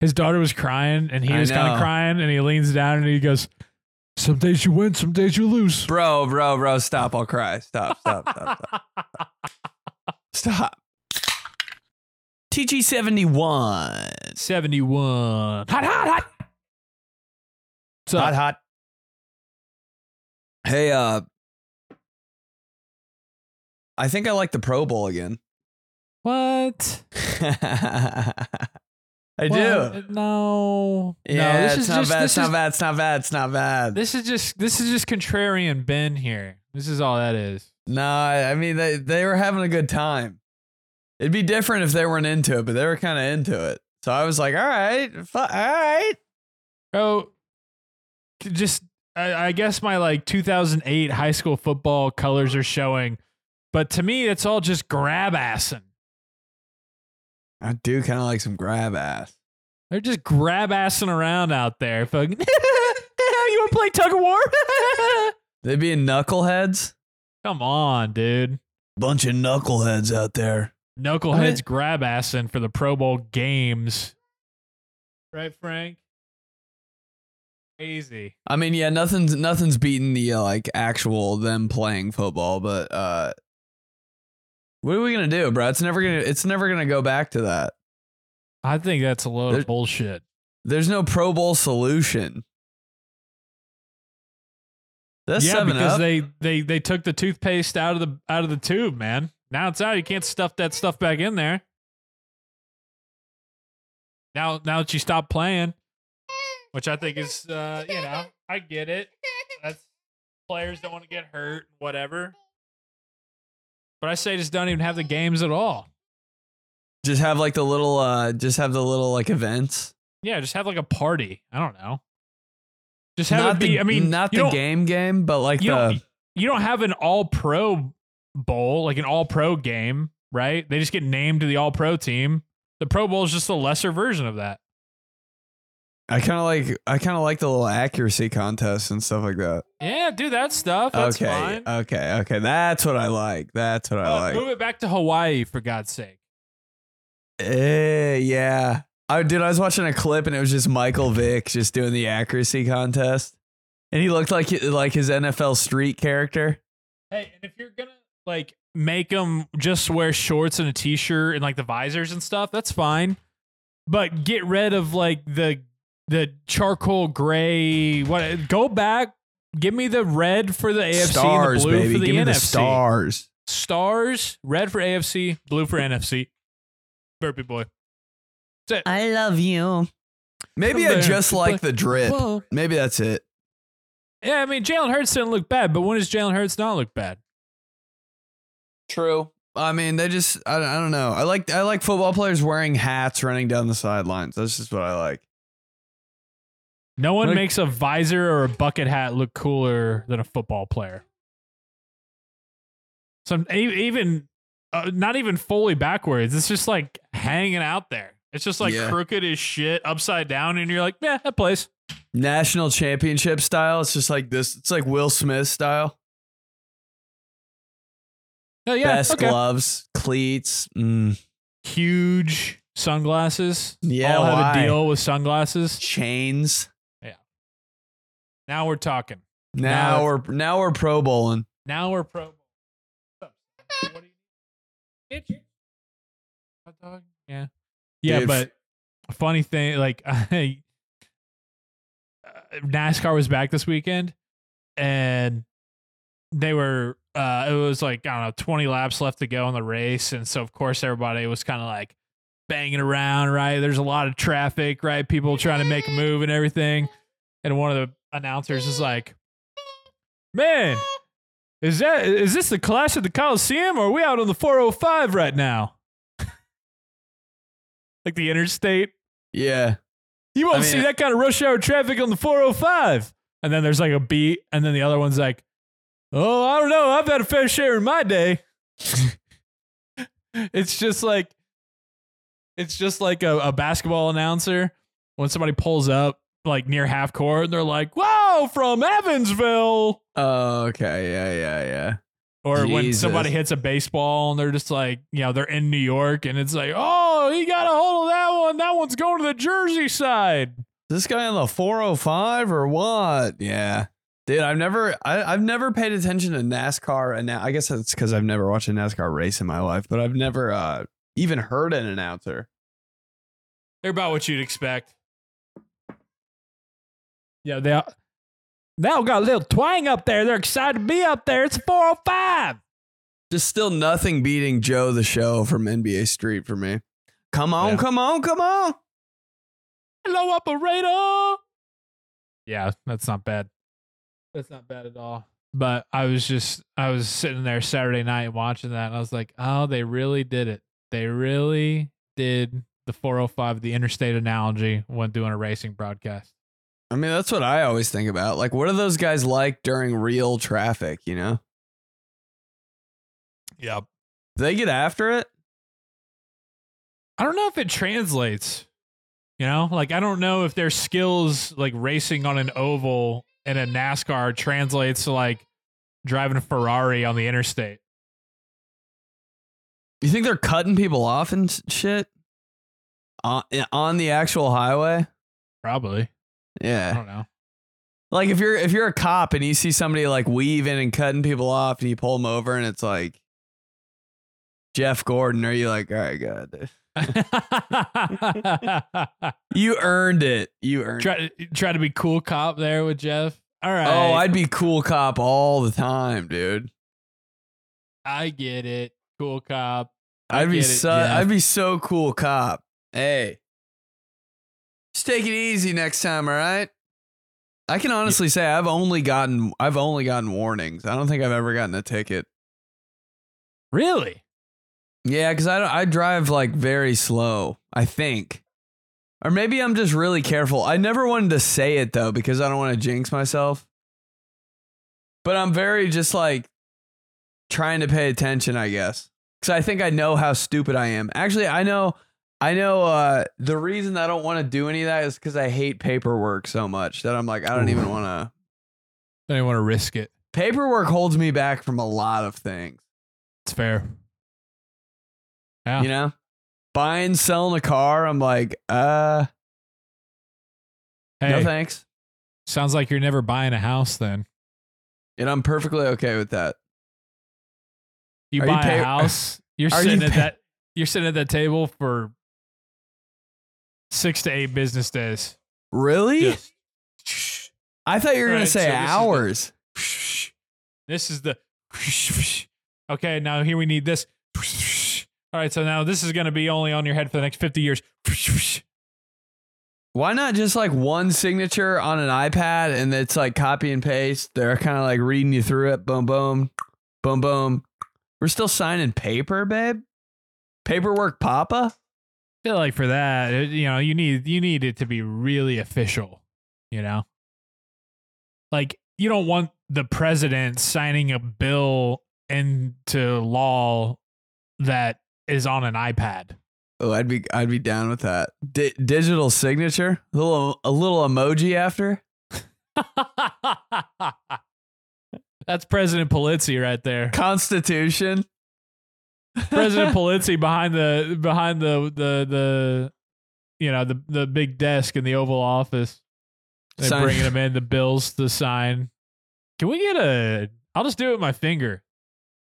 his daughter was crying and he I was kind know. of crying and he leans down and he goes, "Some days you win, some days you lose." Bro, bro, bro, stop. I'll cry. Stop, stop, stop, stop. stop. TG71. Seventy-one. Hot, hot, hot. What's up? hot. Hey, uh, I think I like the Pro Bowl again. What? I What? do. No. Yeah, no, this it's is not just bad. It's not is, bad. It's not bad. It's not bad. this is just this is just contrarian Ben here. This is all that is. No, I mean they they were having a good time. It'd be different if they weren't into it, but they were kind of into it. So I was like, all right, fu- all right. Oh, just I, I guess my like 2008 high school football colors are showing, but to me it's all just grab assing. I do kind of like some grab ass. They're just grab assing around out there. Fucking, you want to play tug of war? They being knuckleheads. Come on, dude. Bunch of knuckleheads out there. Knuckleheads grab assing for the Pro Bowl games. Right, Frank? Crazy. I mean, yeah, nothing's nothing's beating the uh, like actual them playing football, but uh, what are we gonna do, bro? It's never gonna it's never gonna go back to that. I think that's a load There- of bullshit. There's no Pro Bowl solution. That's yeah, seven because up. they they they took the toothpaste out of the out of the tube, man. Now it's out. You can't stuff that stuff back in there. Now now that you stop playing, which I think is uh, you know, I get it. That's players don't want to get hurt, whatever. But I say just don't even have the games at all. just have like the little uh just have the little like events. Yeah, just have like a party. I don't know. Just have not it be. the I mean, not the game game, but like you the don't you don't have an all pro bowl like an all pro game right they just get named to the all pro team the pro bowl is just a lesser version of that I kind of like I kind of like the little accuracy contests and stuff like that. yeah do that stuff that's okay, fine okay, okay. That's what I like. That's what I Uh, like. move it back to hawaii for god's sake Eh, yeah. I dude, I was watching a clip and it was just Michael Vick just doing the accuracy contest, and he looked like like his NFL Street character. hey and if you're gonna like make him just wear shorts and a t-shirt and like the visors and stuff that's fine but get rid of like the the charcoal gray what go back give me the red for the AFC stars, and the blue baby. for the Give me NFC the stars. stars, red for AFC, blue for NFC. Burpee boy. That's it. I love you. Maybe Come I there. just like the drip. Whoa. Maybe that's it. Yeah, I mean Jalen Hurts didn't look bad, but when does Jalen Hurts not look bad? True. I mean, they just I, I don't know. I like I like football players wearing hats running down the sidelines. That's just what I like. No one Like- makes a visor or a bucket hat look cooler than a football player. Some even uh, not even fully backwards. It's just like hanging out there. It's just like Yeah. crooked as shit, upside down, and you're like, yeah, that plays. National championship style. It's just like this. It's like Will Smith style. Oh yeah, Best okay. gloves, cleats. Mm. Huge sunglasses. Yeah, all have why? a deal with sunglasses. chains. Now we're talking. Now Now we're now we're pro bowling. Now we're pro. What's? What do you need? Hot dog? Yeah. Yeah, Dude, but funny thing, like I, uh, NASCAR was back this weekend, and they were. Uh, it was like I don't know, twenty laps left to go in the race, and so of course everybody was kind of like banging around. Right, there's a lot of traffic. Right, people trying to make a move and everything, and one of the announcers is like, "Man, is that is this the clash at the Coliseum, or are we out on the 405 right now?" like the interstate. Yeah. You won't I mean- see that kind of rush hour traffic on the 405. And then there's like a beat, and then the other one's like, "Oh, I don't know. I've had a fair share in my day." it's just like, it's just like a, a basketball announcer when somebody pulls up like near half court, and they're like, "Whoa, from Evansville." Oh, okay. Yeah, yeah, yeah. Or when somebody hits a baseball and they're just like, you know, they're in New York and it's like, oh, he got a hold of that one. That one's going to the Jersey side. this guy on the 405 or what? Yeah. Dude, I've never I, I've never paid attention to NASCAR and I guess that's because I've never watched a NASCAR race in my life, but I've never uh, even heard an announcer. They're about what you'd expect. Yeah, they all, they all got a little twang up there. They're excited to be up there. It's 405. Just still nothing beating Joe the Show from NBA Street for me. Come on, Yeah. come on, come on. Hello, operator. Yeah, that's not bad. That's not bad at all. But I was just, I was sitting there Saturday night watching that, and I was like, oh, they really did it. They really did the 405, the interstate analogy when doing a racing broadcast. I mean, that's what I always think about. Like, what are those guys like during real traffic, you know? Yeah. Do they get after it? I don't know if it translates. You know, like I don't know if their skills like racing on an oval in a NASCAR translates to like driving a Ferrari on the interstate. You think they're cutting people off and shit? On, eh, on the actual highway? Probably. I Yeah. don't know. Like if you're if you're a cop and you see somebody like weaving and cutting people off and you pull them over and it's like Jeff Gordon, are you like, all right, good. You earned it. You earned it. try try to be cool cop there with Jeff. All right. Oh, I'd be cool cop all the time, dude. I get it. Cool cop. I I'd be it, so Jeff. I'd be so cool cop. Hey. Just take it easy next time, all right? I can honestly say I've only gotten I've only gotten warnings. I don't think I've ever gotten a ticket. Really? Yeah, because I don't- I drive like very slow. I think, or maybe I'm just really careful. I never wanted to say it though because I don't want to jinx myself. But I'm very just like trying to pay attention, I guess, because I think I know how stupid I am. Actually, I know, I know. Uh, the reason I don't want to do any of that is because I hate paperwork so much that I'm like I don't even want to. I don't want to risk it. Paperwork holds me back from a lot of things. It's fair. Yeah. You know, buying, selling a car. I'm like, uh. hey, No thanks. sounds like you're never buying a house then. And I'm perfectly okay with that. You Are you buy pay- a house, you're are you sitting at pay- that you're sitting at that table for six to eight business days. Really? Just I thought you were going Alright, to say so this is the- hours. this is the okay. Now here we need this. All right, so now this is going to be only on your head for the next fifty years. Why not just like one signature on an iPad and it's like copy and paste? They're kind of like reading you through it. Boom, boom, boom, boom. We're still signing paper, babe. Paperwork, Papa. Feel like for that, it- you know, you need you need it to be really official. You know, like you don't want the president signing a bill into law that is on an iPad. Oh, I'd be, I'd be down with that. Di- digital signature, a little, a little emoji after. That's President Polizzi right there. Constitution. President Polizzi behind the behind the the the you know the the big desk in the Oval Office. They're Sign- bringing him in the bills to sign. Can we get a? I'll just do it with my finger,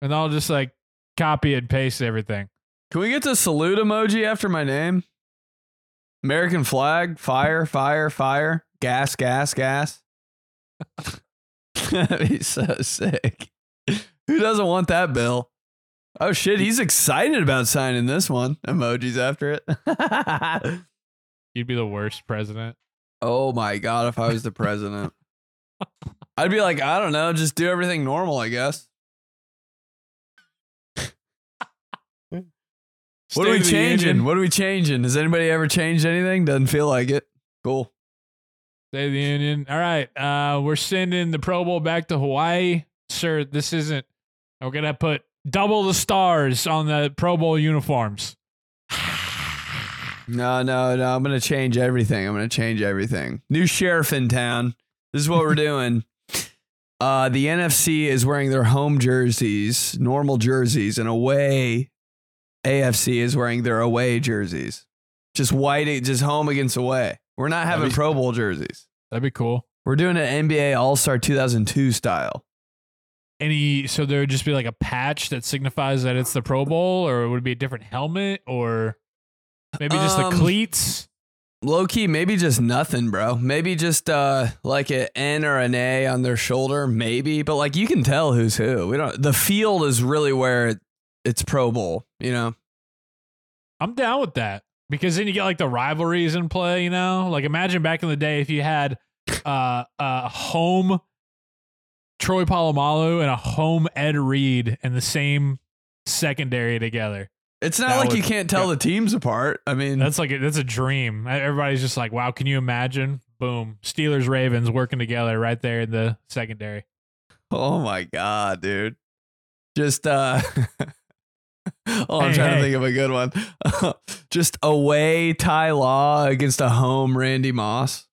and I'll just like copy and paste everything. Can we get the salute emoji after my name? American flag, fire, fire, fire, gas, gas, gas. That'd be so sick. Who doesn't want that bill? Oh shit, he's excited about signing this one. Emojis after it. You'd be the worst president. oh my god, if I was the president. I'd be like, I don't know, just do everything normal, I guess. What are we State of the changing? Union. What are we changing? Has anybody ever changed anything? Doesn't feel like it. Cool. State of the Union. All right. Uh, we're sending the Pro Bowl back to Hawaii. Sir, this isn't. We're going to put double the stars on the Pro Bowl uniforms. No, no, no. I'm gonna change everything. I'm gonna change everything. New sheriff in town. This is what we're doing. Uh, the NFC is wearing their home jerseys, normal jerseys, and away AFC is wearing their away jerseys. just white, just home against away. We're not having be- Pro Bowl jerseys. That'd be cool. We're doing an NBA All Star 2002 style. Any so there would just be like a patch that signifies that it's the Pro Bowl, or would it be a different helmet, or maybe just Um, the cleats? Low key, maybe just nothing, bro. Maybe just uh like an N or an A on their shoulder, maybe. But like you can tell who's who. We don't. The field is really where it, it's Pro Bowl. You know. I'm down with that because then you get like the rivalries in play. You know, like imagine back in the day if you had uh a home Troy Polamalu and a home Ed Reed in the same secondary together. It's not That like would- you can't tell the teams apart. I mean, That's like a, that's a dream. Everybody's just like, wow, can you imagine? Boom, Steelers Ravens working together right there in the secondary. oh my god, dude. Just uh Oh, I'm Hey, trying hey. to think of a good one. Just away Ty Law against a home Randy Moss.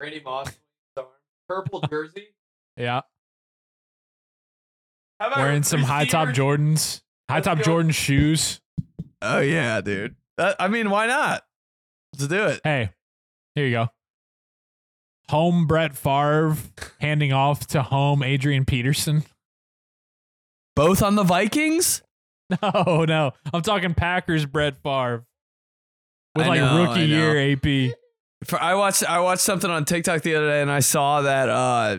Randy Moss, purple jersey. Yeah, How about wearing some high top? Jordans, high top go. Jordan shoes. Oh yeah, dude. That, I mean, why not? Let's do it. Hey, here you go. Home Brett Favre handing off to home Adrian Peterson. Both on the Vikings. No, no, I'm talking Packers Brett Favre with I like know, I rookie know. year AP. For, I watched I watched something on TikTok the other day, and I saw that uh,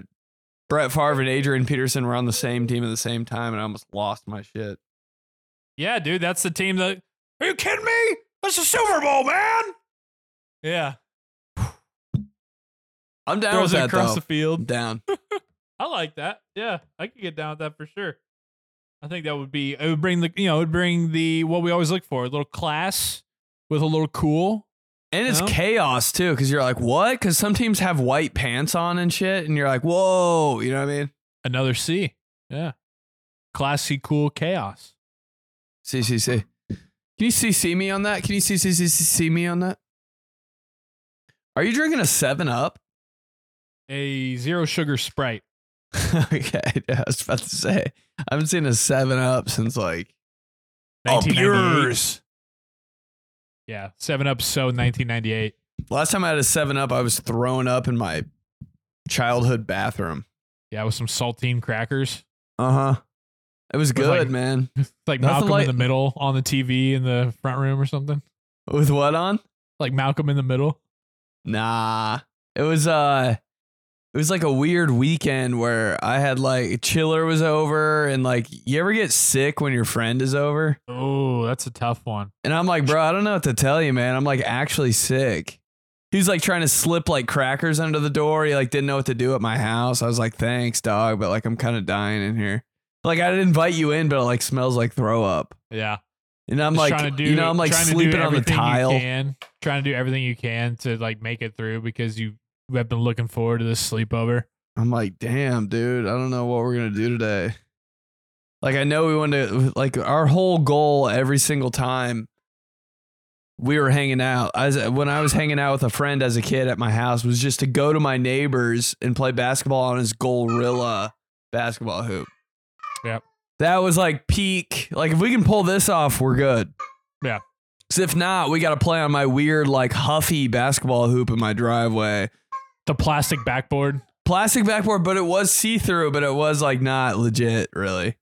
Brett Favre and Adrian Peterson were on the same team at the same time, and I almost lost my shit. Yeah, dude, that's the team that. Are you kidding me? That's the Super Bowl, man. Yeah, I'm down throws with it that across though. the field. I'm down. I like that. Yeah, I could get down with that for sure. I think that would be it would bring the you know it would bring the what we always look for a little class with a little cool. And it's No? chaos too, because you're like, what? Because some teams have white pants on and shit, and you're like, whoa, you know what I mean? Another C. Yeah, classy, cool chaos. See. Can you see see me on that? Can you see see see see see me on that? Are you drinking a Seven Up? A zero sugar sprite. okay, I was about to say I haven't seen a Seven Up since like oh 1998. Yeah, Seven Up. So 1998. Last time I had a Seven Up, I was throwing up in my childhood bathroom. Yeah, with some saltine crackers. Uh huh. It was good, like- man. Like Nothing Malcolm like- in the middle on the TV in the front room or something. With what on? Like Malcolm in the middle. Nah. It was uh it was like a weird weekend where I had like Chiller was over and like you ever get sick when your friend is over? Oh, that's a tough one. And I'm like, bro, I don't know what to tell you, man. I'm like actually sick. He was like trying to slip like crackers under the door. He like didn't know what to do at my house. I was like, thanks, dog, but like I'm kind of dying in here. Like I didn't invite you in, but it like smells like throw up. Yeah. And I'm Just like, do, you know, I'm like trying to do sleeping on the tile. can, trying to do everything you can to like make it through because you have been looking forward to this sleepover. I'm like, damn, dude, I don't know what we're gonna do today. Like, I know we want to, like, our whole goal every single time we were hanging out, as when I was hanging out with a friend as a kid at my house, was just to go to my neighbors and play basketball on his Goalrilla basketball hoop. Yep. That was like peak. Like, if we can pull this off, we're good. Yeah. 'Cause if not, we got to play on my weird, like, huffy basketball hoop in my driveway The plastic backboard. plastic backboard, but it was see through, but it was like not legit, really.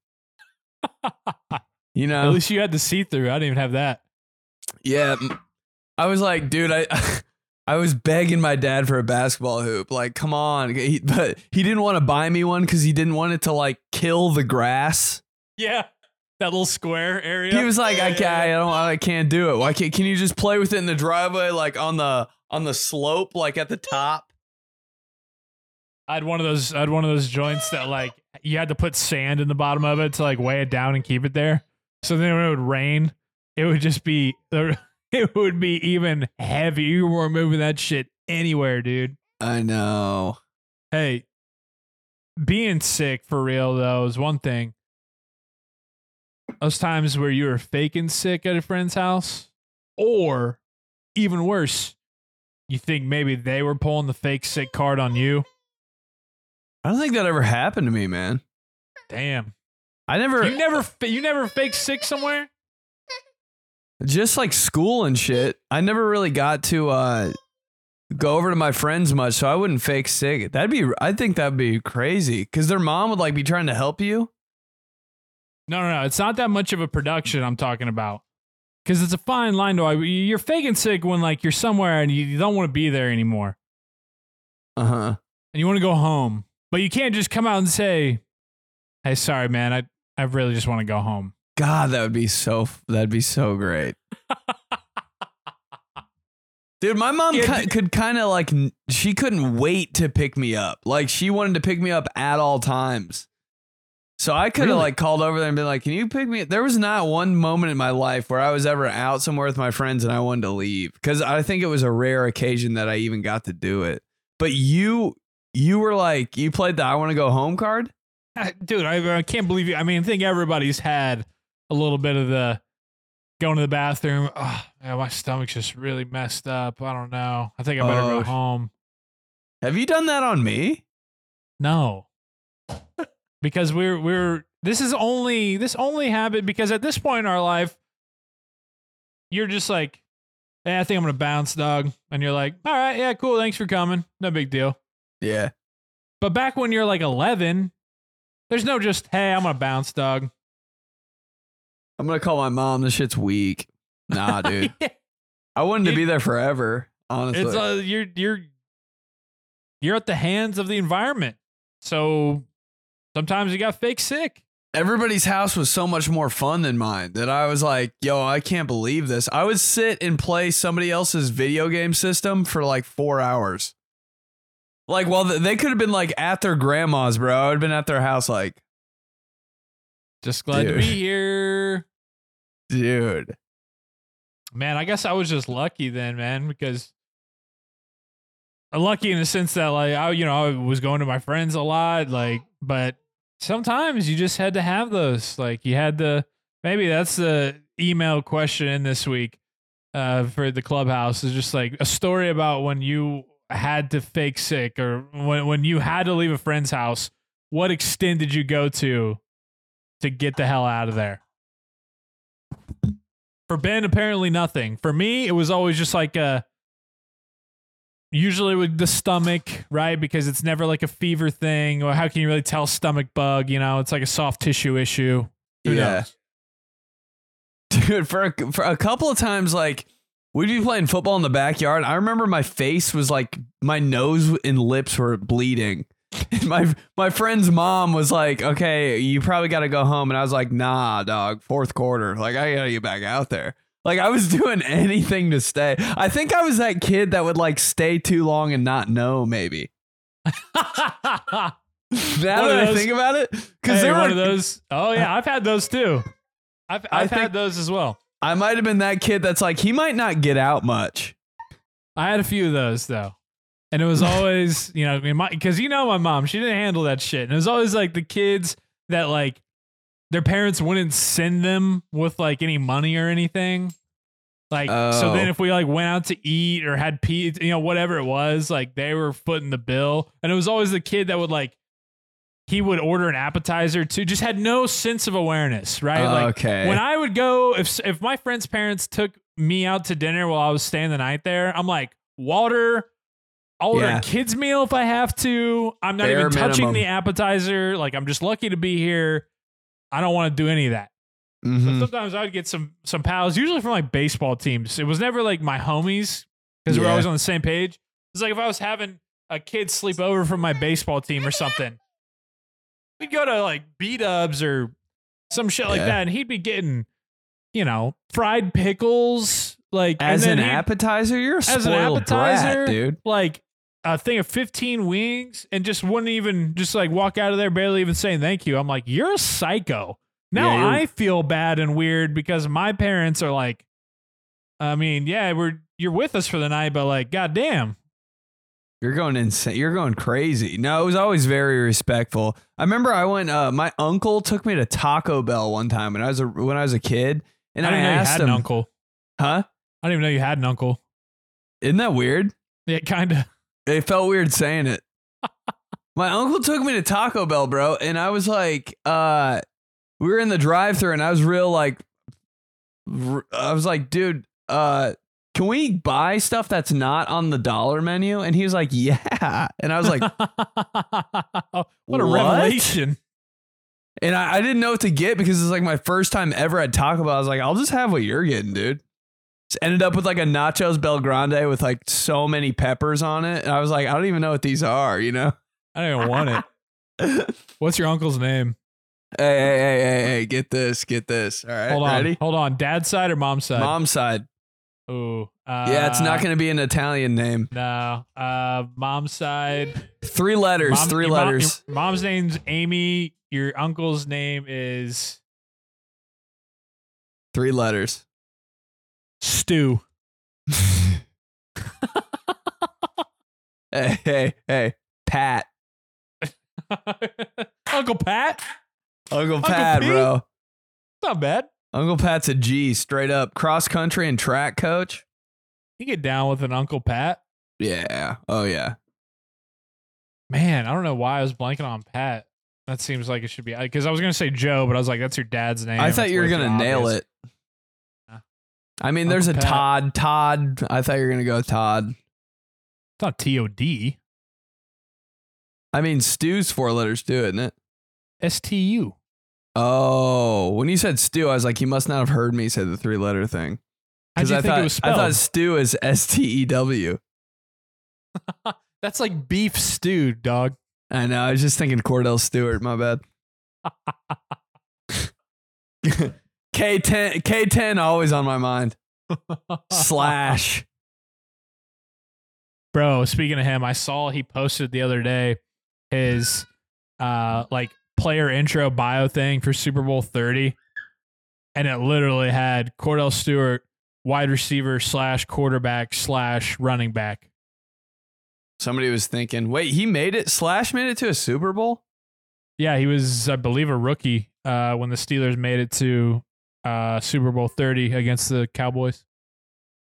You know, At least you had the see through. I didn't even have that. Yeah. I was like, dude, I I was begging my dad for a basketball hoop. Like, come on. He, but he didn't want to buy me one because he didn't want it to like kill the grass. Yeah. That little square area. He was like, I can't, I don't, I can't do it. Why can't? Can you just play with it in the driveway, like on the on the slope, like at the top? I had one of those. I had one of those joints that like you had to put sand in the bottom of it to like weigh it down and keep it there. So then when it would rain, it would just be it would be even heavy. You weren't moving that shit anywhere, dude. I know. Hey, being sick for real though is one thing. Those times where you were faking sick at a friend's house, or even worse, you think maybe they were pulling the fake sick card on you. I don't think that ever happened to me, man. Damn. I never. You never, you never fake sick somewhere. Just like school and shit. I never really got to uh go over to my friends much, so I wouldn't fake sick. That'd be I think that'd be crazy. Cause their mom would like be trying to help you. No, no, no. It's not that much of a production I'm talking about. Because it's a fine line to you're faking sick when like you're somewhere and you, you don't want to be there anymore Uh-huh. and you want to go home, but you can't just come out and say, "Hey, sorry, man. I I really just want to go home." God, that would be so that'd be so great. Dude, my mom Yeah, ki- could kind of like she couldn't wait to pick me up. Like she wanted to pick me up at all times. So I could have Really? like called over there and been like, "Can you pick me?" up?" There was not one moment in my life where I was ever out somewhere with my friends and I wanted to leave because I think it was a rare occasion that I even got to do it. But you, you were like, you played the "I want to go home" card. Dude, I, I can't believe you. I mean, I think everybody's had a little bit of the going to the bathroom. Oh, man, my stomach's just really messed up. I don't know. I think I better Oh, go home. Have you done that on me? No. because we're we're this is only this only happened because at this point in our life you're just like hey, I think I'm gonna bounce, dog. And you're like, all right, yeah, cool, thanks for coming. No big deal. Yeah. But back when you're like eleven, there's no just, hey, I'm gonna bounce, dog. I'm gonna call my mom. This shit's weak. Nah, dude. I wanted to be there forever. Honestly, it's uh, you're you're you're at the hands of the environment. So sometimes you got fake sick. everybody's house was so much more fun than mine that I was like, yo, I can't believe this. I would sit and play somebody else's video game system for like four hours. Like, well, they could have been like at their grandma's, bro. I would have been at their house, like, Just glad to be here. dude. Man, I guess I was just lucky then, man, because lucky in the sense that like I, you know, I was going to my friends a lot, like, but sometimes you just had to have those. Like you had to maybe that's the email question in this week uh for the clubhouse is just like a story about when you had to fake sick or when when you had to leave a friend's house. What extent did you go to to get the hell out of there? For Ben, apparently nothing. For me, it was always just like a usually with the stomach, right? Because it's never like a fever thing, or how can you really tell stomach bug? You know, it's like a soft tissue issue. Who Yeah. knows? Dude, for a, for a couple of times, like we'd be playing football in the backyard. I remember my face was like my nose and lips were bleeding. And my my friend's mom was like, "Okay, you probably got to go home," and I was like, "Nah, dog. Fourth quarter, like I gotta get back out there." Like I was doing anything to stay. I think I was that kid that would like stay too long and not know. Maybe now that I think about it, because Hey, there one were of those. Oh yeah, I've had those too. I've I I've think- had those as well. I might have been that kid that's like he might not get out much. I had a few of those though. And it was always, you know, I mean, because you know my mom, she didn't handle that shit. And it was always like the kids that like their parents wouldn't send them with like any money or anything. Like so Oh. then if we like went out to eat or had pizza, you know, whatever it was, like they were footing the bill. And it was always the kid that would like he would order an appetizer too, just had no sense of awareness, right? Like okay. when I would go, if if my friend's parents took me out to dinner while I was staying the night there, I'm like, water. I'll order Yeah. a kid's meal if I have to. I'm not Bare even touching minimum. the appetizer. Like I'm just lucky to be here. I don't want to do any of that. So Mhm. sometimes I would get some some pals, usually from like baseball teams. It was never like my homies because we we're always on the same page. It's like if I was having a kid sleep over from my baseball team or something, we'd go to like B Dubs or some shit like that, and he'd be getting, you know, fried pickles, like As and an appetizer, you're a as an appetizer, brat, dude. like a thing of 15 wings and just wouldn't even just like walk out of there barely even saying thank you. I'm like, you're a psycho. Now Yeah, I feel bad and weird because my parents are like, I mean, yeah, we're you're with us for the night, but like, goddamn. You're going insane. You're going crazy. No, it was always very respectful. I remember I went. Uh, my uncle took me to Taco Bell one time when I was a when I was a kid, and I I, didn't know you asked had him, an uncle. "Huh? I didn't even know you had an uncle. Isn't that weird?" Yeah, kind of. It felt weird saying it. My uncle took me to Taco Bell, bro, and I was like, uh, we were in the drive-thru, and I was real like I was like, dude, uh, can we buy stuff that's not on the dollar menu? And he was like, yeah. And I was like, what a revelation. and I, I didn't know what to get because it's like my first time ever at Taco Bell. I was like, I'll just have what you're getting, dude. Just ended up with like a nachos BellGrande with like so many peppers on it. And I was like, I don't even know what these are, you know? I don't even want it. What's your uncle's name? hey, hey, hey, hey, get this, get this. All right, Hold on. ready? Hold on. Dad's side or mom's side? Mom's side. Ooh. Uh, Yeah, it's not going to be an Italian name. No. Uh, mom's side. Three letters, Mom- three mom- letters. your mom's name's Amy. Your uncle's name is Three letters. Stu. Hey, hey, hey, Pat. Uncle Pat? Uncle Uncle Pat, Pete? bro. Not bad. Uncle Pat's a G, straight up. Cross country and track coach. You get down with an Uncle Pat. Yeah. Oh, yeah. Man, I don't know why I was blanking on Pat. That seems like it should be because I was gonna say Joe, but I was like, that's your dad's name. I thought you were going to nail it. Nah. I mean, there's a Pat. Todd. Todd. I thought you were going to go Todd. It's not T O D. I mean, Stu's four letters too, isn't it? S T U. Oh, when you said stew, I was like, you must not have heard me say the three letter thing. How'd 'Cause you I think thought, it was I thought Stu is S T E W. That's like beef stew, dog. I know. I was just thinking Kordell Stewart. My bad. K10, K10 always on my mind. Slash. Bro, speaking of him, I saw he posted the other day his uh like player intro bio thing for Super Bowl 30. And it literally had Kordell Stewart, wide receiver slash quarterback slash running back. Somebody was thinking, wait, he made it? Slash made it to a Super Bowl? Yeah, he was, I believe, a rookie uh when the Steelers made it to uh Super Bowl 30 against the Cowboys.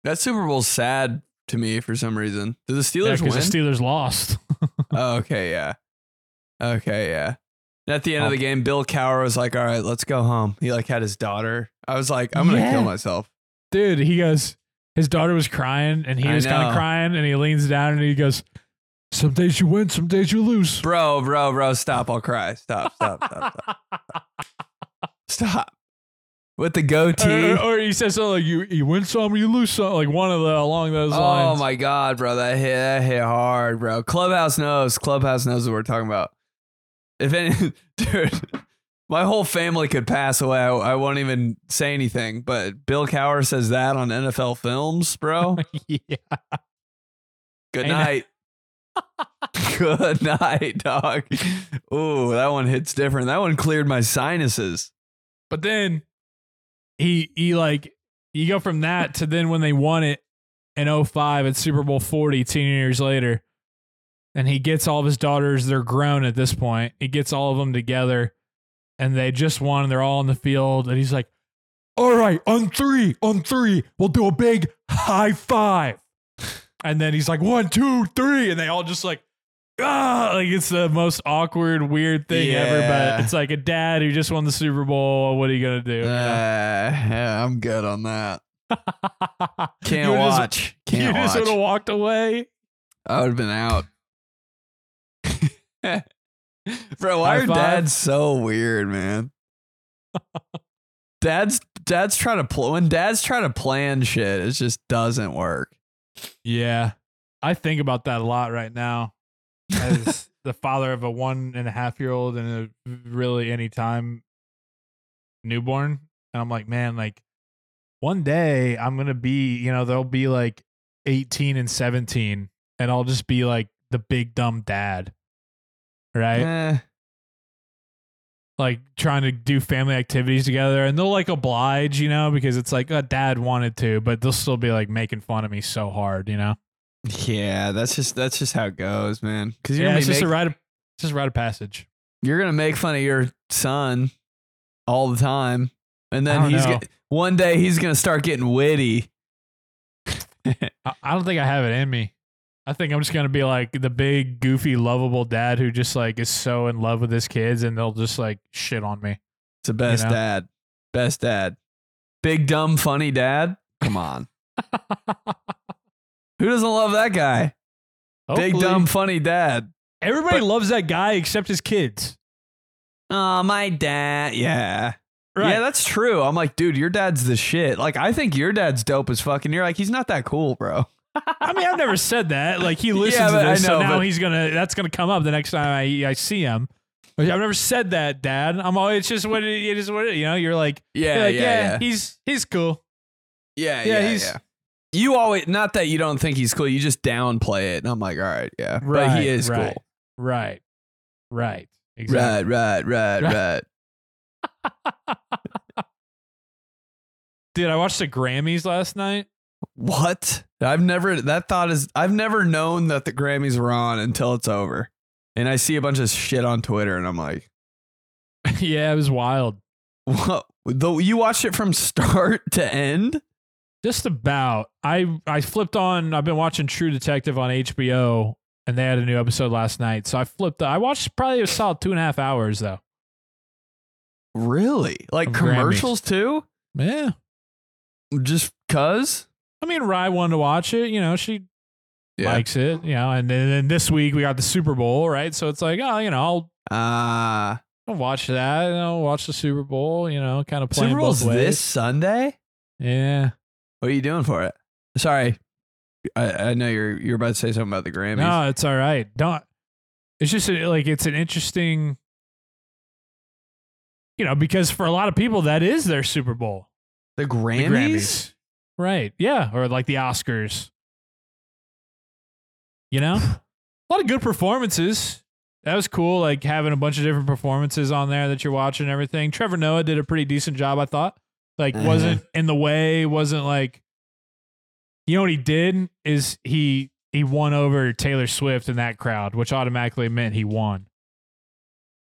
That Super Bowl's sad to me for some reason. Did the Yeah, Steelers 'cause win? the Steelers lost. oh, okay, yeah. Okay, yeah. And at the end of the game, Bill Cowher was like, all right, let's go home. He like had his daughter. I was like, I'm going to Yeah. kill myself. Dude, he goes, his daughter was crying and he I was kind know. of crying and he leans down and he goes, Some days you win, some days you lose. Bro, bro, bro, stop. I'll cry. Stop, stop, stop, stop. Stop. With the goatee. or, or he says something like, you, you win some, you lose some, like one of the along those lines. Oh lines. my god, bro, that hit that hit hard, bro. Clubhouse knows. Clubhouse knows what we're talking about. If any, dude, my whole family could pass away. I, I won't even say anything. But Bill Cowher says that on NFL Films, bro. yeah. Good night. Good night, dog. Ooh, that one hits different. That one cleared my sinuses. But then he he like you go from that to then when they won it in 05 at Super Bowl 40 10 years later. And he gets all of his daughters, they're grown at this point. He gets all of them together and they just won, they're all in the field, and he's like, All right, on three, on three, we'll do a big high five. And then he's like, one, two, three, and they all just like Ah, like it's the most awkward, weird thing ever, but it's like a dad who just won the Super Bowl. What are you gonna do? you Uh, yeah, I'm good on that. Can't You just- watch. Can't you just would have walked away. I would have been out. Bro, why High are five. dads so weird, man? dad's dad's trying to pl- when dad's trying to plan shit, it just doesn't work. Yeah, I think about that a lot right now as the father of a one and a half year old and a really anytime newborn, and I'm like, man, like one day I'm gonna be, you know, they'll be like 18 and 17, and I'll just be like the big dumb dad, right? Eh, like trying to do family activities together and they'll like oblige, you know, because it's like, oh, dad wanted to, but they'll still be like making fun of me so hard, you know? yeah, that's just that's just how it goes, man. Because you're Yeah, it's just a rite of, it's just a rite of passage. you're gonna make fun of your son all the time, and then he's gonna, one day he's gonna start getting witty. I, I don't think I have it in me. I think I'm just gonna be like the big, goofy, lovable dad who just like is so in love with his kids and they'll just like shit on me. It's the best know? dad, best dad. Big dumb funny dad. Come on. Who doesn't love that guy? Big dumb funny dad. Everybody but- loves that guy except his kids. Oh, my dad. Yeah. Right. Yeah, that's true. I'm like, dude, your dad's the shit. Like, I think your dad's dope as fuck. And you're like, he's not that cool, bro. I mean, I've never said that. Like he listens Yeah, to but this, so now but- he's gonna. That's gonna come up the next time I I see him. I've never said that, Dad. I'm always it's just what it, it is. What it, you know. You're like, Yeah, you're like, yeah, yeah, yeah. he's he's cool. Yeah, Yeah, yeah, he's- yeah. You always not that you don't think he's cool. You just downplay it, and I'm like, all right, yeah, but Right, he is right. cool. Right, right, exactly. Right, right, right, Right. right. Dude, I watched the Grammys last night. What? I've never. That thought is. I've never known that the Grammys were on until it's over, and I see a bunch of shit on Twitter, and I'm like, yeah, it was wild. what? Though you watched it from start to end. Just about. I I flipped on. I've been watching True Detective on HBO, and they had a new episode last night. So I flipped. I watched probably a solid two and a half hours though. Really? Like Of Grammys. commercials too? Yeah. Just cuz? I mean, Rye wanted to watch it. You know, she likes it. You know, and then, then this week we got the Super Bowl, right? So it's like, oh, you know, I'll, Ah, I'll watch that. You know, watch the Super Bowl. You know, kind of playing Super Bowl's both ways. this Sunday. Yeah. What are you doing for it? Sorry, I, I know you're you're about to say something about the Grammys. No, it's all right. Don't. It's just a, like it's an interesting. You know, because for a lot of people, that is their Super Bowl. the The Grammys. Right. Yeah. Or like the Oscars. You know? a lot of good performances. That was cool, like having a bunch of different performances on there that you're watching and everything. Trevor Noah did a pretty decent job, I thought. Like, Uh-huh. wasn't in the way, wasn't like you know what he did is he he won over Taylor Swift in that crowd, which automatically meant he won.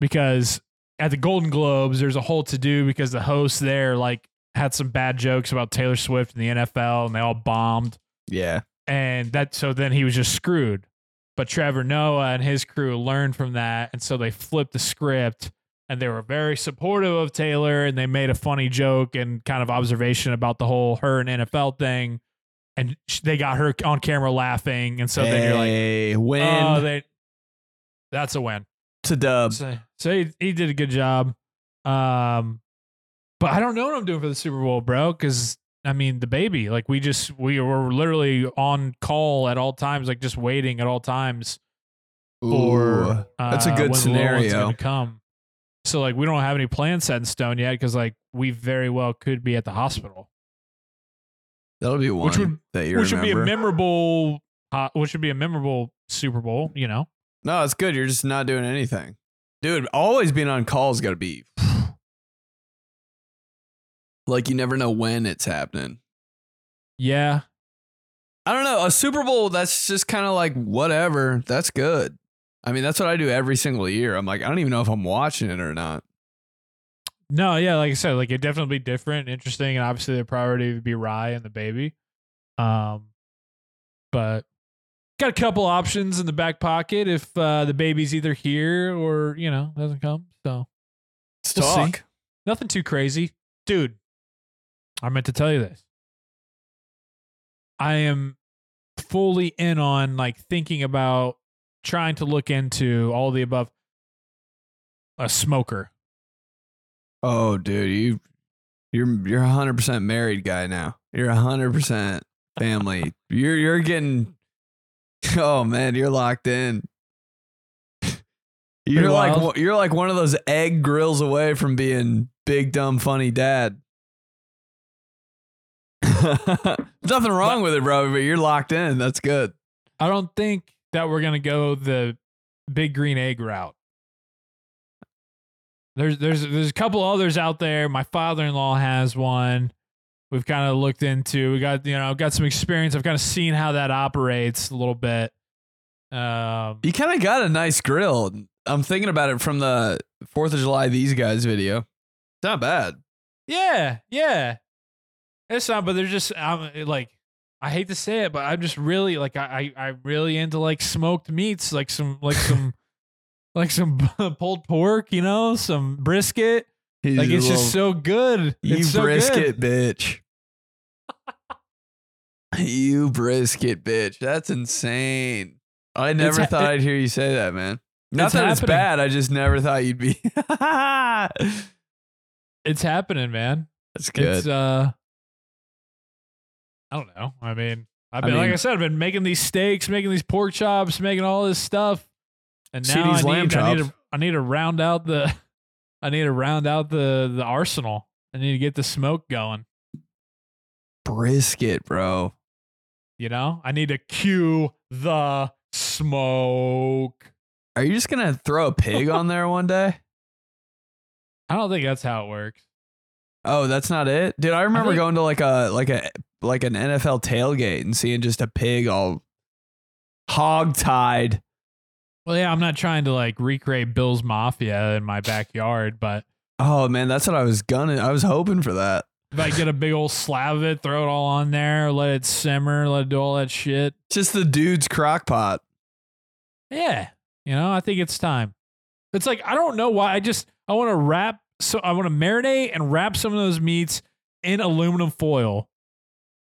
Because at the Golden Globes, there's a whole to do because the hosts there like had some bad jokes about Taylor Swift and the NFL and they all bombed. Yeah. And that so then he was just screwed. But Trevor Noah and his crew learned from that. And so they flipped the script and they were very supportive of Taylor and they made a funny joke and kind of observation about the whole her and NFL thing. And they got her on camera laughing. And so then you're like, win. oh, they, that's a win. it's a dub. So, so he, he did a good job. Um, but I don't know what I'm doing for the Super Bowl, bro. Because I mean, the baby, like we just we were literally on call at all times, like just waiting at all times for. Ooh, that's a uh, good when the little one's scenario. gonna come. So like we don't have any plans set in stone yet because like we very well could be at the hospital, That'll be one Which would- that you which would be a memorable, uh, which would be a memorable Super Bowl. You know, no, it's good. You're just not doing anything, dude. Always being on call is got to be like you never know when it's happening. yeah, I don't know. A Super Bowl, that's just kind of like whatever. That's good. I mean, that's what I do every single year. I'm like, I don't even know if I'm watching it or not. No, yeah, like I said, like it definitely be different, interesting, and obviously the priority would be Rye and the baby. Um, but got a couple options in the back pocket if uh, the baby's either here or you know doesn't come. So Let's We'll see. nothing too crazy, dude. I meant to tell you this. I am fully in on like thinking about trying to look into all the above. A smoker. Oh, dude, you you're you're a hundred percent married guy now. You're a hundred percent family. you're you're getting. Oh man, you're locked in. You're Pretty like wild. you're like one of those egg grills away from being big dumb funny dad. Nothing wrong with it, bro. But you're locked in. That's good. I don't think that we're gonna go the big green egg route. There's there's there's a couple others out there. My father in law has one. We've kind of looked into. We got you know I've got some experience. I've kind of seen how that operates a little bit. Um, You kind of got a nice grill. I'm thinking about it from the Fourth of July these guys video. It's not bad. yeah, yeah. It's not, but they're just I'm like I hate to say it, but I'm just really like I I I'm really into like smoked meats, like some like some like some pulled pork, you know, some brisket. He's Like it's just so good. you it's so brisket good. bitch. you brisket bitch. That's insane. I never ha- thought it- I'd hear you say that, man. Not It's that it's bad. I just never thought you'd be. It's happening, man. It's good. It's uh I don't know. I mean, I've I been like I said, I've been making these steaks, making these pork chops, making all this stuff. And now I need, I need to I need to round out the I need to round out the the arsenal. I need to get the smoke going. brisket, bro. You know? I need to cue the smoke. Are you just gonna throw a pig on there one day? I don't think that's how it works. Oh, that's not it, dude. I remember think- going to like a like a like an NFL tailgate and seeing just a pig all hog tied. Well, yeah, I'm not trying to like recreate Bills Mafia in my backyard, but Oh man, that's what I was gonna. I was hoping for that. if I get a big old slab of it, throw it all on there, let it simmer, let it do all that shit. Just the dude's crock pot. Yeah. You know, I think it's time. It's like I don't know why. I just I want to wrap so I want to marinate and wrap some of those meats in aluminum foil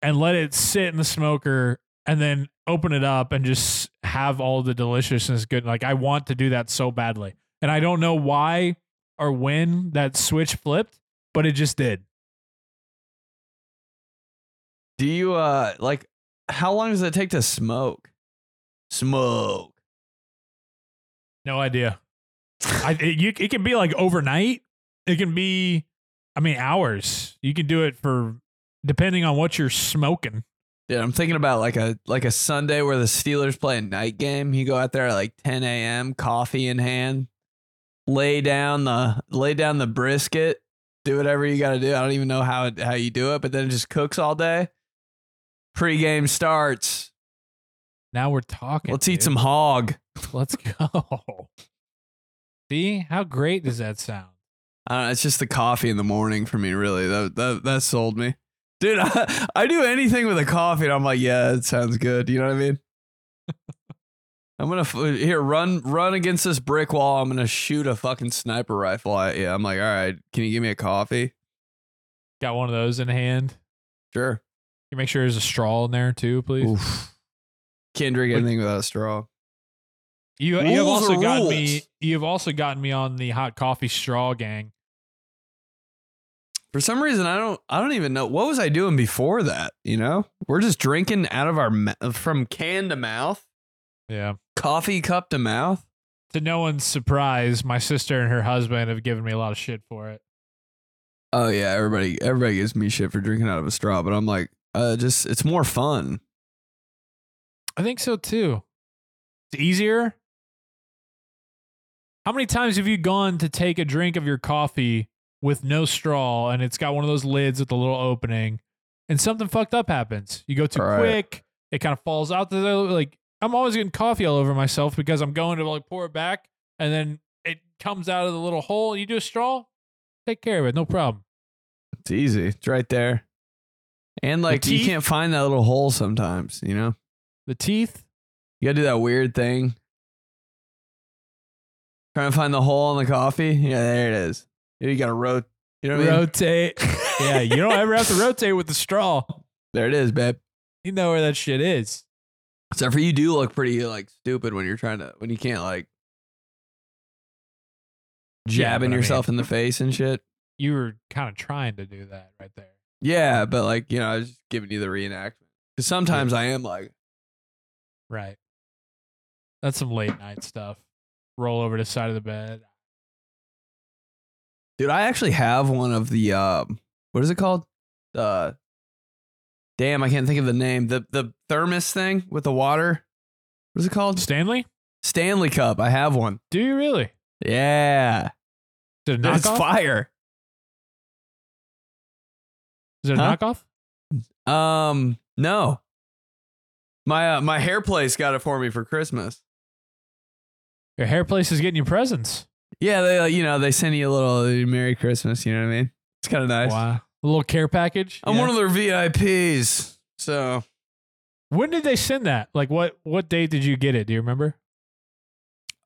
and let it sit in the smoker and then open it up and just have all the deliciousness good. Like I want to do that so badly. And I don't know why or when that switch flipped, but it just did. Do you uh like? How long does it take to smoke? Smoke. No idea. I it, you, it can be like overnight. It can be, I mean, hours. You can do it for depending on what you're smoking. Dude, I'm thinking about like a like a Sunday where the Steelers play a night game. You go out there at like 10 a.m., coffee in hand, lay down the lay down the brisket, do whatever you got to do. I don't even know how it, how you do it, but then it just cooks all day. Pre-game starts. Now we're talking. Let's eat some hog. Let's go. See how great does that sound? I it's just the coffee in the morning for me. Really, that that that sold me, dude. I, I do anything with a coffee, and I'm like, yeah, it sounds good. You know what I mean? I'm gonna here run run against this brick wall. I'm gonna shoot a fucking sniper rifle at you. I'm like, all right, can you give me a coffee? Got one of those in hand. Sure. You make sure there's a straw in there too, please. Oof. Can't drink anything without a straw. You you have also gotten me. You have also gotten me on the hot coffee straw gang. For some reason, I don't. I don't even know what was I doing before that. You know, we're just drinking out of our from can to mouth, Yeah. coffee cup to mouth. To no one's surprise, my sister and her husband have given me a lot of shit for it. Oh yeah, everybody everybody gives me shit for drinking out of a straw, but I'm like, uh, just it's more fun. I think so too. It's easier. How many times have you gone to take a drink of your coffee with no straw and it's got one of those lids with a little opening and something fucked up happens? You go too Right. quick, it kind of falls out the like I'm always getting coffee all over myself because I'm going to like pour it back and then it comes out of the little hole. You do a straw, take care of it, no problem. It's easy. It's right there. And like you can't find that little hole sometimes, you know? The teeth, You gotta do that weird thing. Trying to find the hole in the coffee. Yeah, there it is. You gotta rot you know what I mean? rotate. yeah, you don't ever have to rotate with the straw. There it is, babe. You know where that shit is. Except for you do look pretty like stupid when you're trying to when you can't like Yeah, jabbing I yourself in the face and shit. you were kind of trying to do that right there. Yeah, but like, you know, I was just giving you the reenactment. Because sometimes I am like, Right. That's some late night stuff. Roll over to the side of the bed. Dude, I actually have one of the um what is it called? Uh damn, I can't think of the name. The the thermos thing with the water. What is it called? Stanley? Stanley Cup. I have one. Do you really? Yeah. Is it a It's knockoff? fire. Is it a Huh? knockoff? Um, no. My uh, my hair place got it for me for Christmas. Your hair place is getting you presents. Yeah, they uh, you know they send you a little uh, Merry Christmas. You know what I mean? It's kind of nice. Wow. A little care package. I'm Yeah. one of their VIPs. So when did they send that? Like what what date did you get it? Do you remember?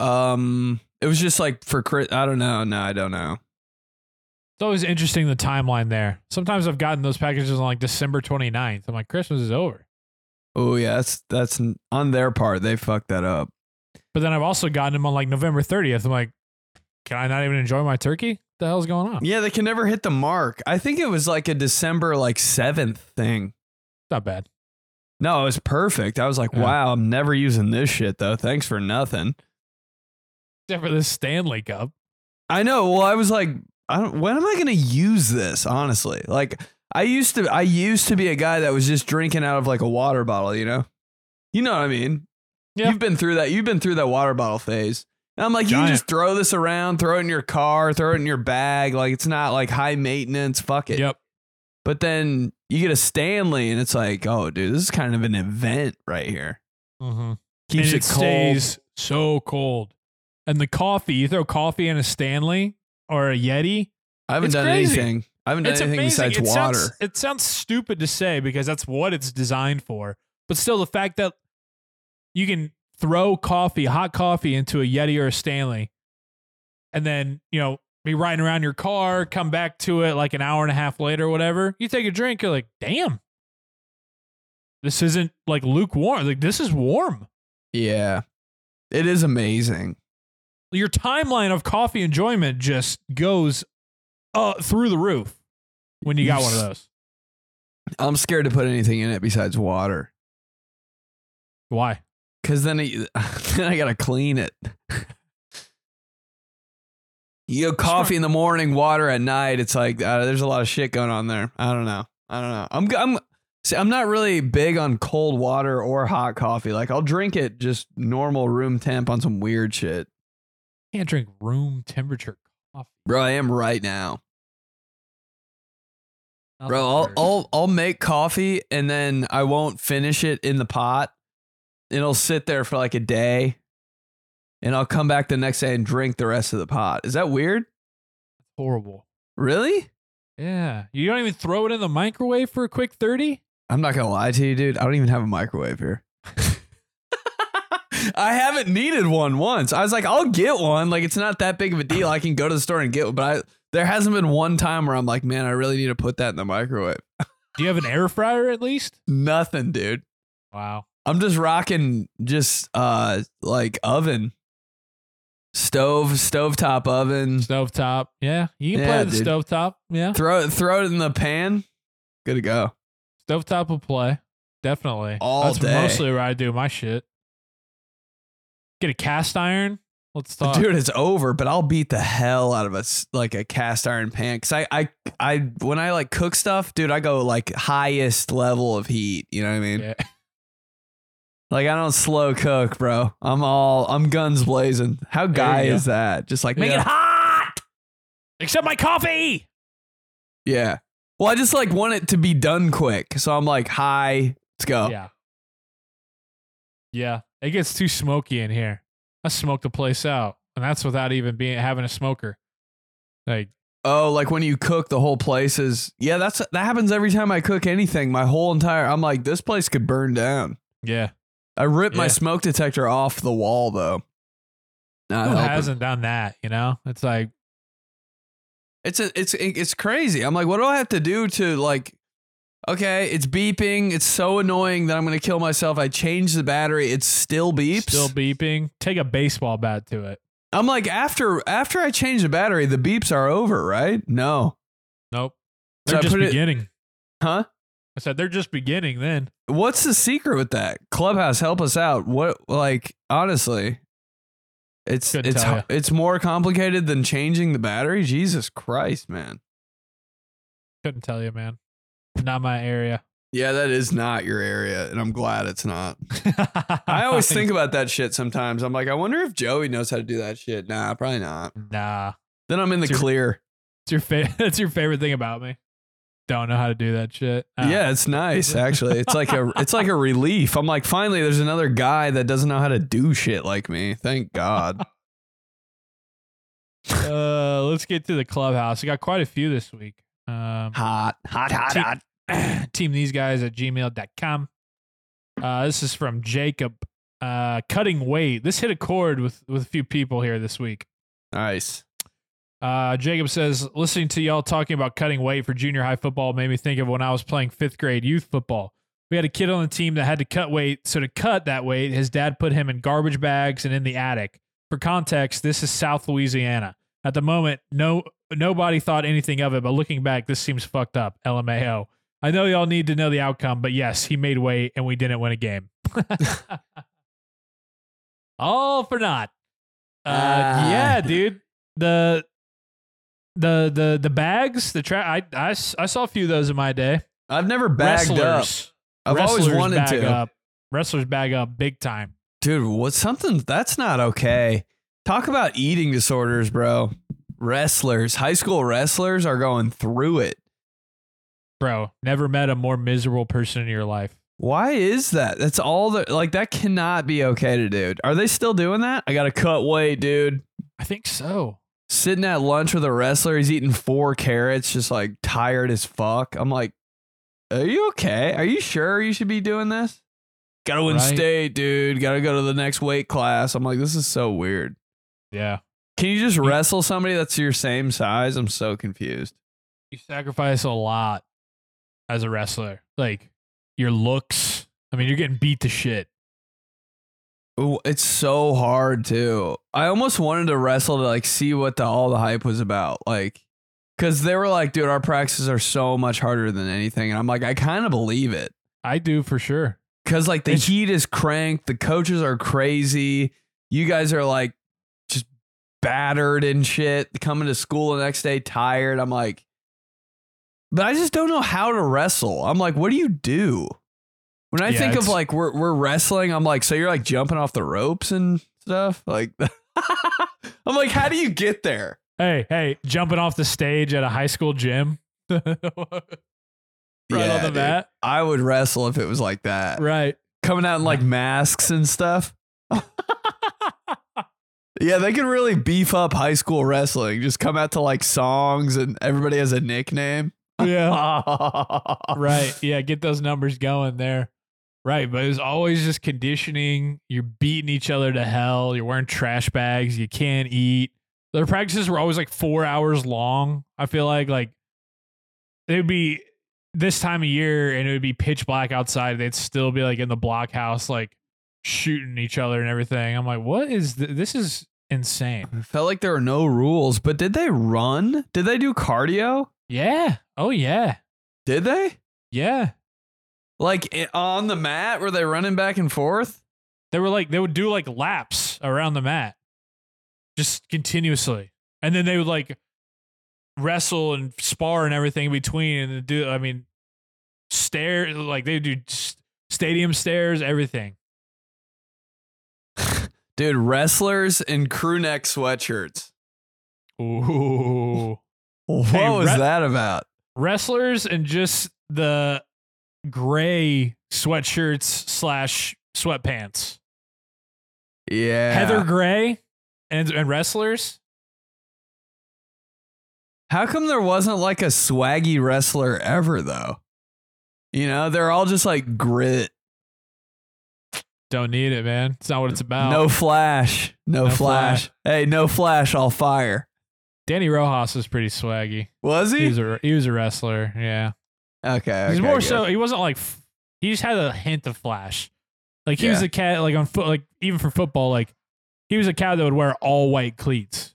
um, it was just like for Chris. I don't know. No, I don't know. It's always interesting the timeline there. Sometimes I've gotten those packages on like December 29th. I'm like, Christmas is over. Oh yeah, that's that's on their part. They fucked that up. But then I've also gotten them on like November 30th. I'm like, can I not even enjoy my turkey? the hell's going on? Yeah, they can never hit the mark. I think it was like a December like seventh thing. Not bad. No, it was perfect. I was like, Yeah. wow, I'm never using this shit though. Thanks for nothing. Except for this Stanley Cup. I know. Well, I was like, I don't. When am I going to use this? Honestly, like I used to. I used to be a guy that was just drinking out of like a water bottle. You know, you know what I mean. Yeah. You've been through that. You've been through that water bottle phase. And I'm like, you can just throw this around, throw it in your car, throw it in your bag. Like it's not like high maintenance. Fuck it. Yep. But then you get a Stanley, and it's like, oh, dude, this is kind of an event right here. Mm-hmm. Keeps and it, it cold. stays so cold. And the coffee, you throw coffee in a Stanley or a Yeti. I haven't done crazy. anything. I haven't done It's anything amazing. besides it water. Sounds, it sounds stupid to say because that's what it's designed for. But still, the fact that you can throw coffee, hot coffee, into a Yeti or a Stanley, and then you know be riding around your car, come back to it like an hour and a half later, or whatever. You take a drink, you're like, damn, this isn't like lukewarm. Like this is warm. Yeah. It is amazing. Your timeline of coffee enjoyment just goes uh, through the roof when you got one of those. I'm scared to put anything in it besides water. Why? Cause then, it, then I gotta clean it. you coffee in the morning, water at night. It's like uh, there's a lot of shit going on there. I don't know. I don't know. I'm I'm see, I'm not really big on cold water or hot coffee. Like I'll drink it just normal room temp on some weird shit. Can't drink room temperature coffee. Bro, I am right now. Bro, I'll. I'll I'll make coffee and then I won't finish it in the pot. It'll sit there for like a day, and I'll come back the next day and drink the rest of the pot. Is that weird? horrible. Really? Yeah, you don't even throw it in the microwave for a quick thirty. I'm not gonna lie to you, dude. I don't even have a microwave here. I haven't needed one once. I was like, I'll get one. Like it's not that big of a deal. I can go to the store and get one. But I there hasn't been one time where I'm like, man, I really need to put that in the microwave. Do you have an air fryer at least? Nothing, dude. Wow. I'm just rocking just uh like oven. Stove, stovetop oven. Stovetop. Yeah, you can Yeah, play the dude. stovetop. Yeah, Throw it throw it in the pan. Good to go. stovetop will play. Definitely. All That's day. mostly where I do my shit. Get a cast iron. Let's talk. Dude, it's over, but I'll beat the hell out of a like a cast iron pan cuz I I I when I like cook stuff, dude, I go like highest level of heat, you know what I mean? Yeah. Like I don't slow cook, bro. I'm all I'm guns blazing. How guy is that? Just like make Yeah. it hot. Except my coffee. Yeah. Well, I just like want it to be done quick. So I'm like, hi, let's go. Yeah. Yeah. It gets too smoky in here. I smoke the place out. And that's without even being having a smoker. Like, Oh, like when you cook the whole place is yeah, that's that happens every time I cook anything. My whole entire I'm like, this place could burn down. yeah. I ripped my smoke detector off the wall though. Not Who helping. hasn't done that? You know? It's like, It's a, it's it's crazy. I'm like, what do I have to do to like? Okay, it's beeping. It's so annoying that I'm gonna kill myself. I change the battery. It still beeps. still beeping. Take a baseball bat to it. I'm like, after after I change the battery, the beeps are over, right? No, Nope. They're I just put it- beginning. huh? I said they're just beginning then. What's the secret with that? Clubhouse, help us out. What like honestly? It's Couldn't it's it's more complicated than changing the battery. Jesus Christ, man. Couldn't tell you, man. Not my area. Yeah, that is not your area, and I'm glad it's not. I always think about that shit sometimes. I'm like, I wonder if Joey knows how to do that shit. Nah, probably not. Nah. Then I'm in the It's your- clear. It's your fa- That's your favorite thing about me. Don't know how to do that shit. Ah. Yeah, it's nice actually. It's like a it's like a relief. I'm like, finally, there's another guy that doesn't know how to do shit like me. Thank God. Uh, let's get to the clubhouse. I got quite a few this week. Um, hot, hot, hot, Team- hot. team these guys at gmail.com. Uh, this is from Jacob. Uh, cutting weight. This hit a chord with with a few people here this week. Nice. Uh, Jacob says, listening to y'all talking about cutting weight for junior high football made me think of when I was playing fifth grade youth football. We had a kid on the team that had to cut weight. So to cut that weight, his dad put him in garbage bags and in the attic. For context, this is South Louisiana. At the moment, no nobody thought anything of it, but looking back, this seems fucked up. LMAO. I know y'all need to know the outcome, but yes, he made weight and we didn't win a game. All for naught. Uh, Ah. yeah, dude. The the the the bags, the tra- I, I I saw a few of those in my day. I've never bagged up. Wrestlers. I've always Wrestlers wanted bag to. Up. Wrestlers bag up big time. Dude, what's something that's not okay? Talk about eating disorders, bro. Wrestlers, high school wrestlers are going through it. Bro, never met a more miserable person in your life. Why is that? That's all that like that cannot be okay to do. Are they still doing that? I gotta cut weight, dude. I think so. Sitting at lunch with a wrestler, he's eating four carrots, just like tired as fuck. I'm like, Are you okay? Are you sure you should be doing this? Gotta win Right. state, dude. Gotta go to the next weight class. I'm like, this is so weird. Yeah. Can you just wrestle somebody that's your same size? I'm so confused. You sacrifice a lot as a wrestler. Like your looks. I mean, you're getting beat to shit. Ooh, It's so hard too. I almost wanted to wrestle to like see what the all the hype was about. Like cuz they were like, dude, our practices are so much harder than anything. And I'm like, I kind of believe it. I do for sure. Cuz like the It's- heat is cranked, the coaches are crazy. You guys are like just battered and shit, coming to school the next day tired. I'm like but I just don't know how to wrestle. I'm like, what do you do? When I Yeah, think of like we're we're wrestling, I'm like, so you're like jumping off the ropes and stuff? Like I'm like, how do you get there? Hey, hey, jumping off the stage at a high school gym. right Yeah, on the. I would wrestle if it was like that. Right. Coming out in like masks and stuff. Yeah, they could really beef up high school wrestling. Just come out to like songs and everybody has a nickname. Yeah. right. Yeah, get those numbers going there. Right, but it was always just conditioning. You're beating each other to hell. You're wearing trash bags. You can't eat. Their practices were always like four hours long. I feel like like it would be this time of year and it would be pitch black outside. They'd still be like in the blockhouse, like shooting each other and everything. I'm like, what is th- this? Is insane. Felt like there were no rules, but did they run? Did they do cardio? Yeah. Oh yeah. Did they? Yeah. Like on the mat, were they running back and forth? They were like they would do like laps around the mat, just continuously, and then they would like wrestle and spar and everything in between, and do I mean stairs like they do stadium stairs, everything. Dude, wrestlers in crew neck sweatshirts. Ooh, What Hey, was re- that about? wrestlers and just the gray sweatshirts slash sweatpants. Yeah. Heather Gray and and wrestlers. How come there wasn't like a swaggy wrestler ever though? You know, they're all just like grit. Don't need it, man. It's not what it's about. No flash. No, No flash. Hey, no flash, I'll fire. Danny Rojas was pretty swaggy. Was He he? was a he was a wrestler. Yeah, okay. he's okay, more so. He wasn't like f- he just had a hint of flash. Like he was a cat. Like on foot. Like even for football. Like he was a cat that would wear all white cleats.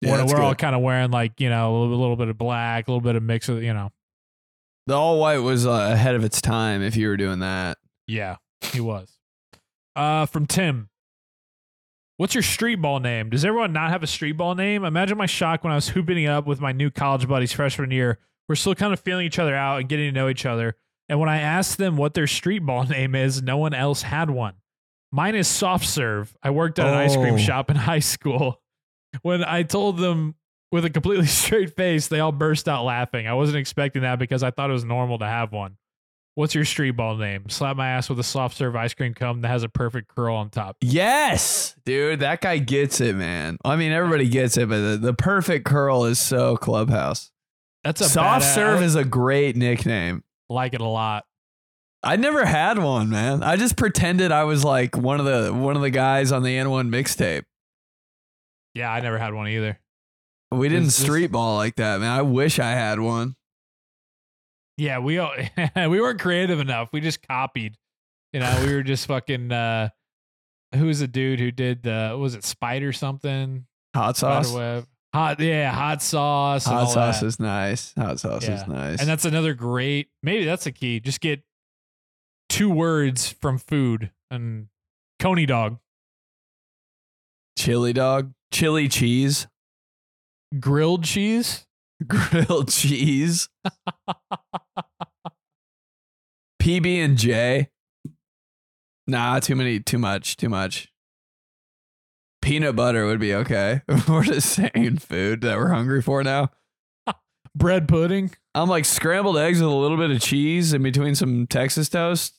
Yeah, we're all kind of wearing like you know a little, little bit of black, a little bit of mix of you know. The all white was uh, ahead of its time if you were doing that. Yeah, he was. Uh, from Tim. What's your street ball name? Does everyone not have a street ball name? Imagine my shock when I was hooping it up with my new college buddies freshman year. We're still kind of feeling each other out and getting to know each other. And when I asked them what their street ball name is, no one else had one. Mine is soft serve. I worked at an ice cream Oh. shop in high school. When I told them with a completely straight face, they all burst out laughing. I wasn't expecting that because I thought it was normal to have one. What's your street ball name? Slap my ass with a soft serve ice cream cone that has a perfect curl on top. Yes, dude, that guy gets it, man. I mean, everybody gets it, but the, the perfect curl is so clubhouse. That's a Soft badass- serve is a great nickname. like it a lot. I never had one, man. I just pretended I was like one of the one of the guys on the AND1 mixtape. Yeah, I never had one either. We didn't street ball like that, man. I wish I had one. Yeah, we all, we weren't creative enough. We just copied. You know, we were just fucking. uh Who's the dude who did the? Was it Spider something? Hot sauce. Hot, yeah, hot sauce. Hot sauce that. is nice. Hot sauce Yeah. is nice. and that's another great. Maybe that's a key. Just get two words from food and coney dog, chili dog, chili cheese, grilled cheese. grilled cheese, PB and J. Nah, too many, too much, too much. Peanut butter would be okay. we're just saying food that we're hungry for now. bread pudding, I'm like scrambled eggs with a little bit of cheese in between some Texas toast.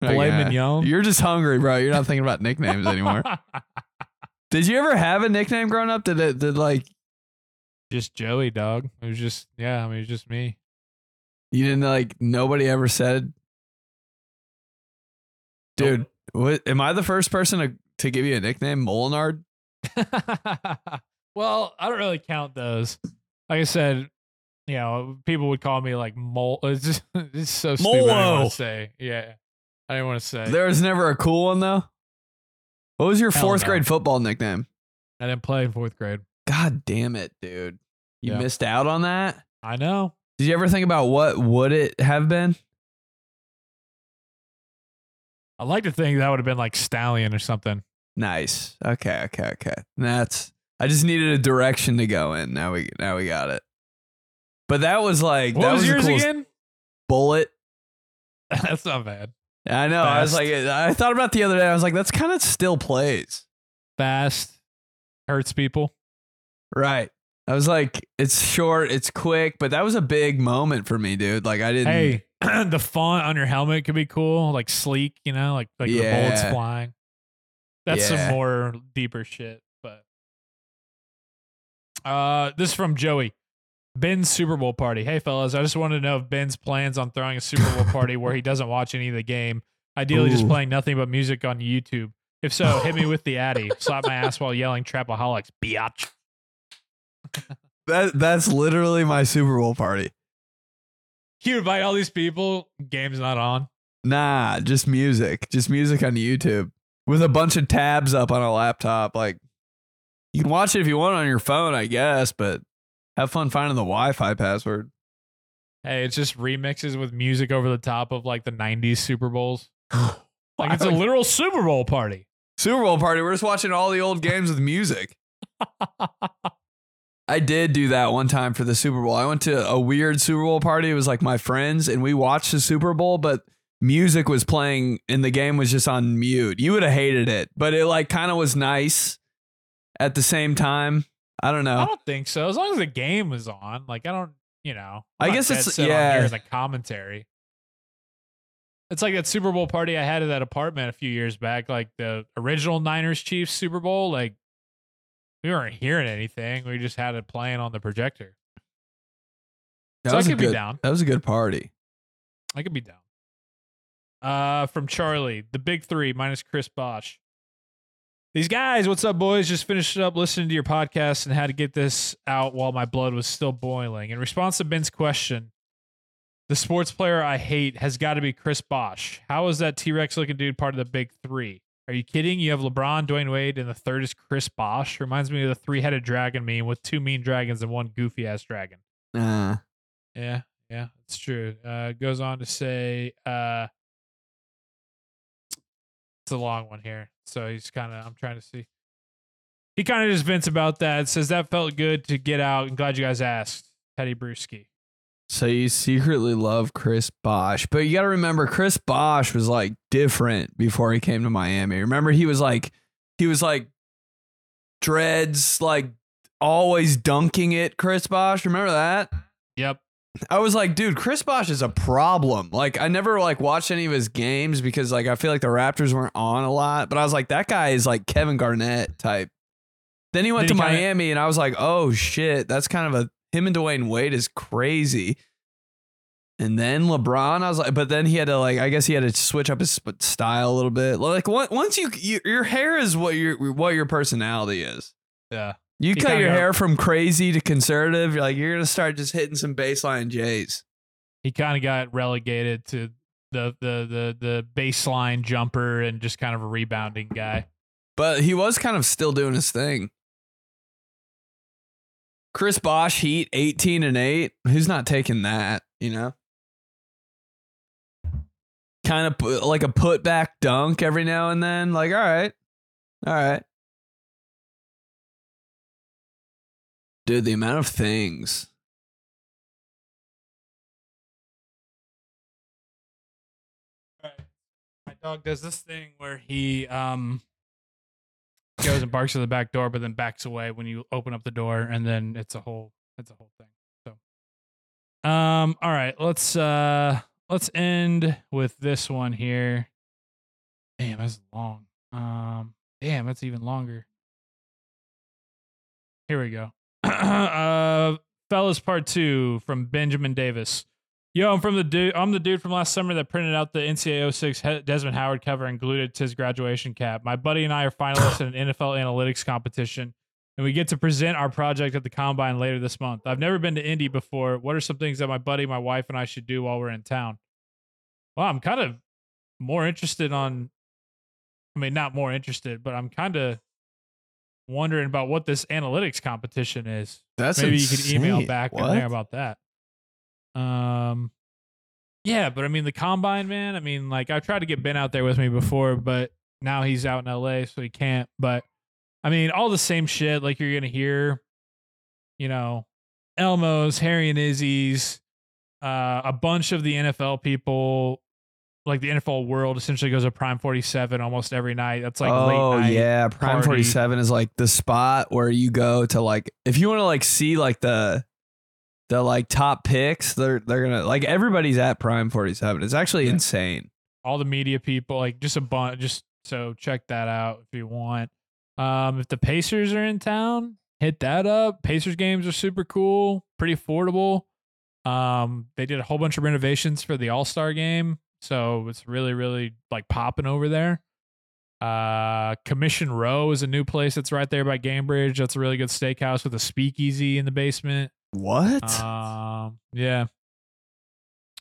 Like, filet yeah. mignon. You're just hungry, bro. You're not thinking about nicknames anymore. Did you ever have a nickname growing up? Did it did like just Joey, dog. It was just yeah. I mean, it was just me. you didn't like nobody ever said Dude, what am I the first person to, to give you a nickname? Molinard? well, I don't really count those. Like I said, you know, people would call me like mole. It's just it's so stupid. I didn't want to say. Yeah, I didn't want to say. There was never a cool one though. What was your Hell fourth no. grade football nickname? I didn't play in fourth grade. God damn it, dude. You Yeah. missed out on that? I know. Did you ever think about what would it have been? I like to think that would have been like stallion or something. Nice. Okay, okay, okay. That's I just needed a direction to go in. Now we now we got it. But that was like What that was, was, yours again? Bullet. That's not bad. I know. I was like I thought about the other day. I was like, that's kind of still plays. Fast hurts people. Right. I was like, it's short, it's quick, but that was a big moment for me, dude. Like I didn't Hey, the font on your helmet could be cool, like sleek. You know, like like the bullets flying. That's Yeah. some more deeper shit. But uh, this is from Joey. Ben's Super Bowl party. Hey fellas, I just wanted to know if Ben's plans on throwing a Super Bowl party where he doesn't watch any of the game. Ideally, just playing nothing but music on YouTube. If so, hit me with the Addy. Slap my ass while yelling "Trapaholics, biatch." that that's literally my Super Bowl party. You invite all these people. Game's not on. Nah, just music. Just music on YouTube. With a bunch of tabs up on a laptop. Like you can watch it if you want on your phone, I guess, but have fun finding the Wi-Fi password. Hey, it's just remixes with music over the top of like the '90s Super Bowls. Like it's a literal Super Bowl party. Super Bowl party. We're just watching all the old games with music. I did do that one time for the Super Bowl. I went to a weird Super Bowl party. It was like my friends, and we watched the Super Bowl, but music was playing and the game was just on mute. You would have hated it, but it like kind of was nice at the same time. I don't know. I don't think so. As long as the game was on, like I don't, you know. I I'm not guess it's- yeah. hearing the commentary. It's like that Super Bowl party I had at that apartment a few years back, like the original Niners Chiefs Super Bowl. Like we weren't hearing anything. We just had it playing on the projector. That so I was a could be good- down. That was a good party. I could be down. Uh, from Charlie, the big three minus Chris Bosh. These guys, what's up, boys? Just finished up listening to your podcast and had to get this out while my blood was still boiling. In response to Ben's question, the sports player I hate has got to be Chris Bosh. How is that T Rex looking dude part of the big three? Are you kidding? You have LeBron, Dwyane Wade, and the third is Chris Bosh. Reminds me of the three headed dragon meme with two mean dragons and one goofy ass dragon. Uh, Yeah, yeah, it's true. Uh, goes on to say, uh, it's a long one here. So he's kind of, I'm trying to see. He kind of just vents about that. Says that felt good to get out. I'm glad you guys asked. Tedy Bruschi. so you secretly love Chris Bosh, but you got to remember Chris Bosh was like different before he came to Miami. Remember he was like he was like dreads, like always dunking it. Chris Bosh, remember that? Yep. I was like, dude, Chris Bosh is a problem. Like, I never like watched any of his games because like I feel like the Raptors weren't on a lot. But I was like, that guy is like Kevin Garnett type. Then he went Did to he kinda- Miami, and I was like, oh shit, that's kind of a him and Dwyane Wade is crazy. And then LeBron, I was like, but then he had to like, I guess he had to switch up his style a little bit. Like once you, you your hair is what your what your personality is. Yeah. You He cut your hair from crazy to conservative. You're like you're gonna start just hitting some baseline J's. he kind of got relegated to the the the the baseline jumper and just kind of a rebounding guy. But he was kind of still doing his thing. Chris Bosh Heat 18 and 8. Who's not taking that, you know? Kind of like a putback dunk every now and then. Like, all right. All right. Dude, the amount of things. My dog does this thing where he um goes and barks at the back door, but then backs away when you open up the door, and then it's a whole it's a whole thing. So, um, all right, let's uh let's end with this one here. Damn, that's long. Um, damn, that's even longer. Here we go. uh, fellas, part two from Benjamin Davis. Yo, I'm from the dude. I'm the dude from last summer that printed out the NCAA 06 Desmond Howard cover and glued it to his graduation cap. My buddy and I are finalists in an NFL analytics competition, and we get to present our project at the combine later this month. I've never been to Indy before. What are some things that my buddy, my wife, and I should do while we're in town? Well, I'm kind of more interested on. I mean, not more interested, but I'm kind of wondering about what this analytics competition is. That's Maybe you could email back What? and there about that. Um, yeah, but I mean the combine, man. I mean, like I've tried to get Ben out there with me before, but now he's out in LA, so he can't. But I mean, all the same shit. Like you're gonna hear, you know, Elmos, Harry and Izzy's, uh, a bunch of the NFL people, like the NFL world, essentially goes to Prime Forty Seven almost every night. That's like oh late night. yeah, Prime party. 47 is like the spot where you go to like if you want to like see like the the like top picks, they're they're gonna like everybody's at Prime 47. It's actually Yeah. insane. all the media people, like just a bunch. Just so check that out if you want. Um, if the Pacers are in town, hit that up. Pacers games are super cool, pretty affordable. Um, they did a whole bunch of renovations for the All Star game, so it's really, really like popping over there. Uh, Commission Row is a new place that's right there by Gainbridge. That's a really good steakhouse with a speakeasy in the basement. What? Um, yeah,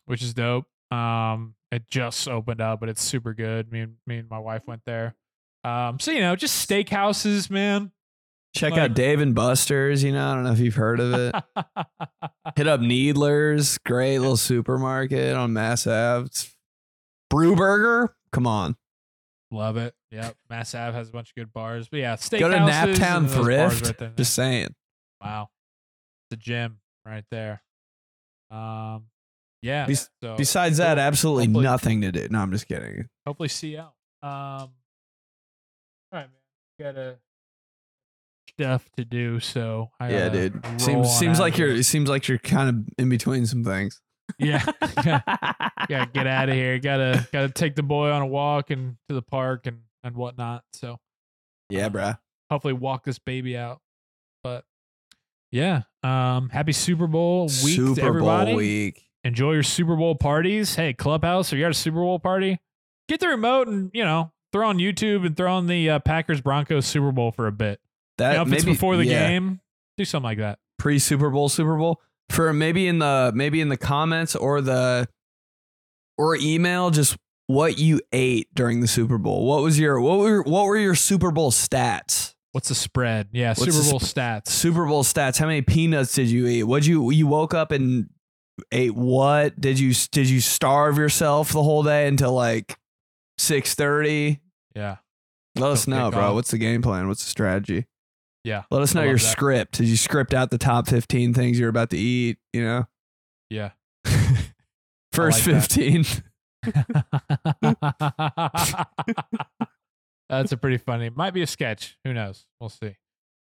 which is dope. Um, it just opened up, but it's super good. Me and me and my wife went there. Um, so you know, just steakhouses, man. Check like- out Dave and Buster's, you know, I don't know if you've heard of it. Hit up Needler's, great little supermarket on Mass Ave. It's- Bru Burger, come on. Love it. Yep. Mass Ave has a bunch of good bars, but yeah, steakhouses. Go to Naptown Thrift. Right. Just saying. wow, the gym right there. Um, yeah. Bes- so Besides that, absolutely nothing to do. No, I'm just kidding. hopefully see you out. Um, all right, man. Got a stuff to do, so I Yeah, dude. Seems seems like you're it seems like you're kind of in between some things. Yeah. gotta get out of here. Gotta gotta take the boy on a walk and to the park and and whatnot. So yeah, bruh. hopefully walk this baby out. But yeah, um, happy Super Bowl week to everybody. Bowl week. Enjoy your Super Bowl parties. Hey, Clubhouse, or you got a Super Bowl party? Get the remote and you know throw on YouTube and throw on the uh, Packers Broncos Super Bowl for a bit. That You know, if it's maybe before the yeah, game, do something like that. pre Super Bowl, Super Bowl for maybe in the maybe in the comments or the or email just what you ate during the Super Bowl. What was your what were what were your Super Bowl stats? What's the spread? Yeah, What's Super Bowl sp- stats. Super Bowl stats. How many peanuts did you eat? What you you woke up and ate what? Did you did you starve yourself the whole day until like six thirty? Yeah. Let us know, bro. What's the game plan? What's the strategy? Yeah. Let us know your that. script. Did you script out the top fifteen things you're about to eat? You know, Yeah. first like that. fifteen. That's a pretty funny. Might be a sketch. Who knows? We'll see.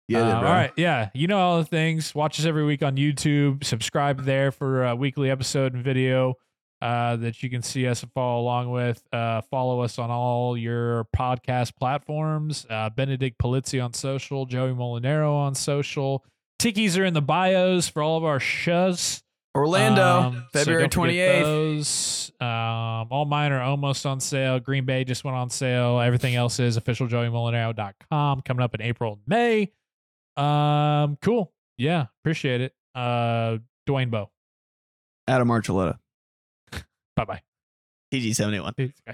It, Uh, all right. Yeah. You know all the things. Watch us every week on YouTube. Subscribe there for a weekly episode and video uh, that you can see us and follow along with. Uh, follow us on all your podcast platforms. Uh, Benedict Polizzi on social, Joey Mulinaro on social. Tickies are in the bios for all of our shows. Orlando, Um, February don't forget twenty eighth. Um, all mine are almost on sale. Green Bay just went on sale. Everything else is official. officialjoeymulinaro.com coming up in April and May. Um, cool. Yeah, appreciate it. Uh, Dwayne Bowe. Adam Archuleta. Bye bye. TG71.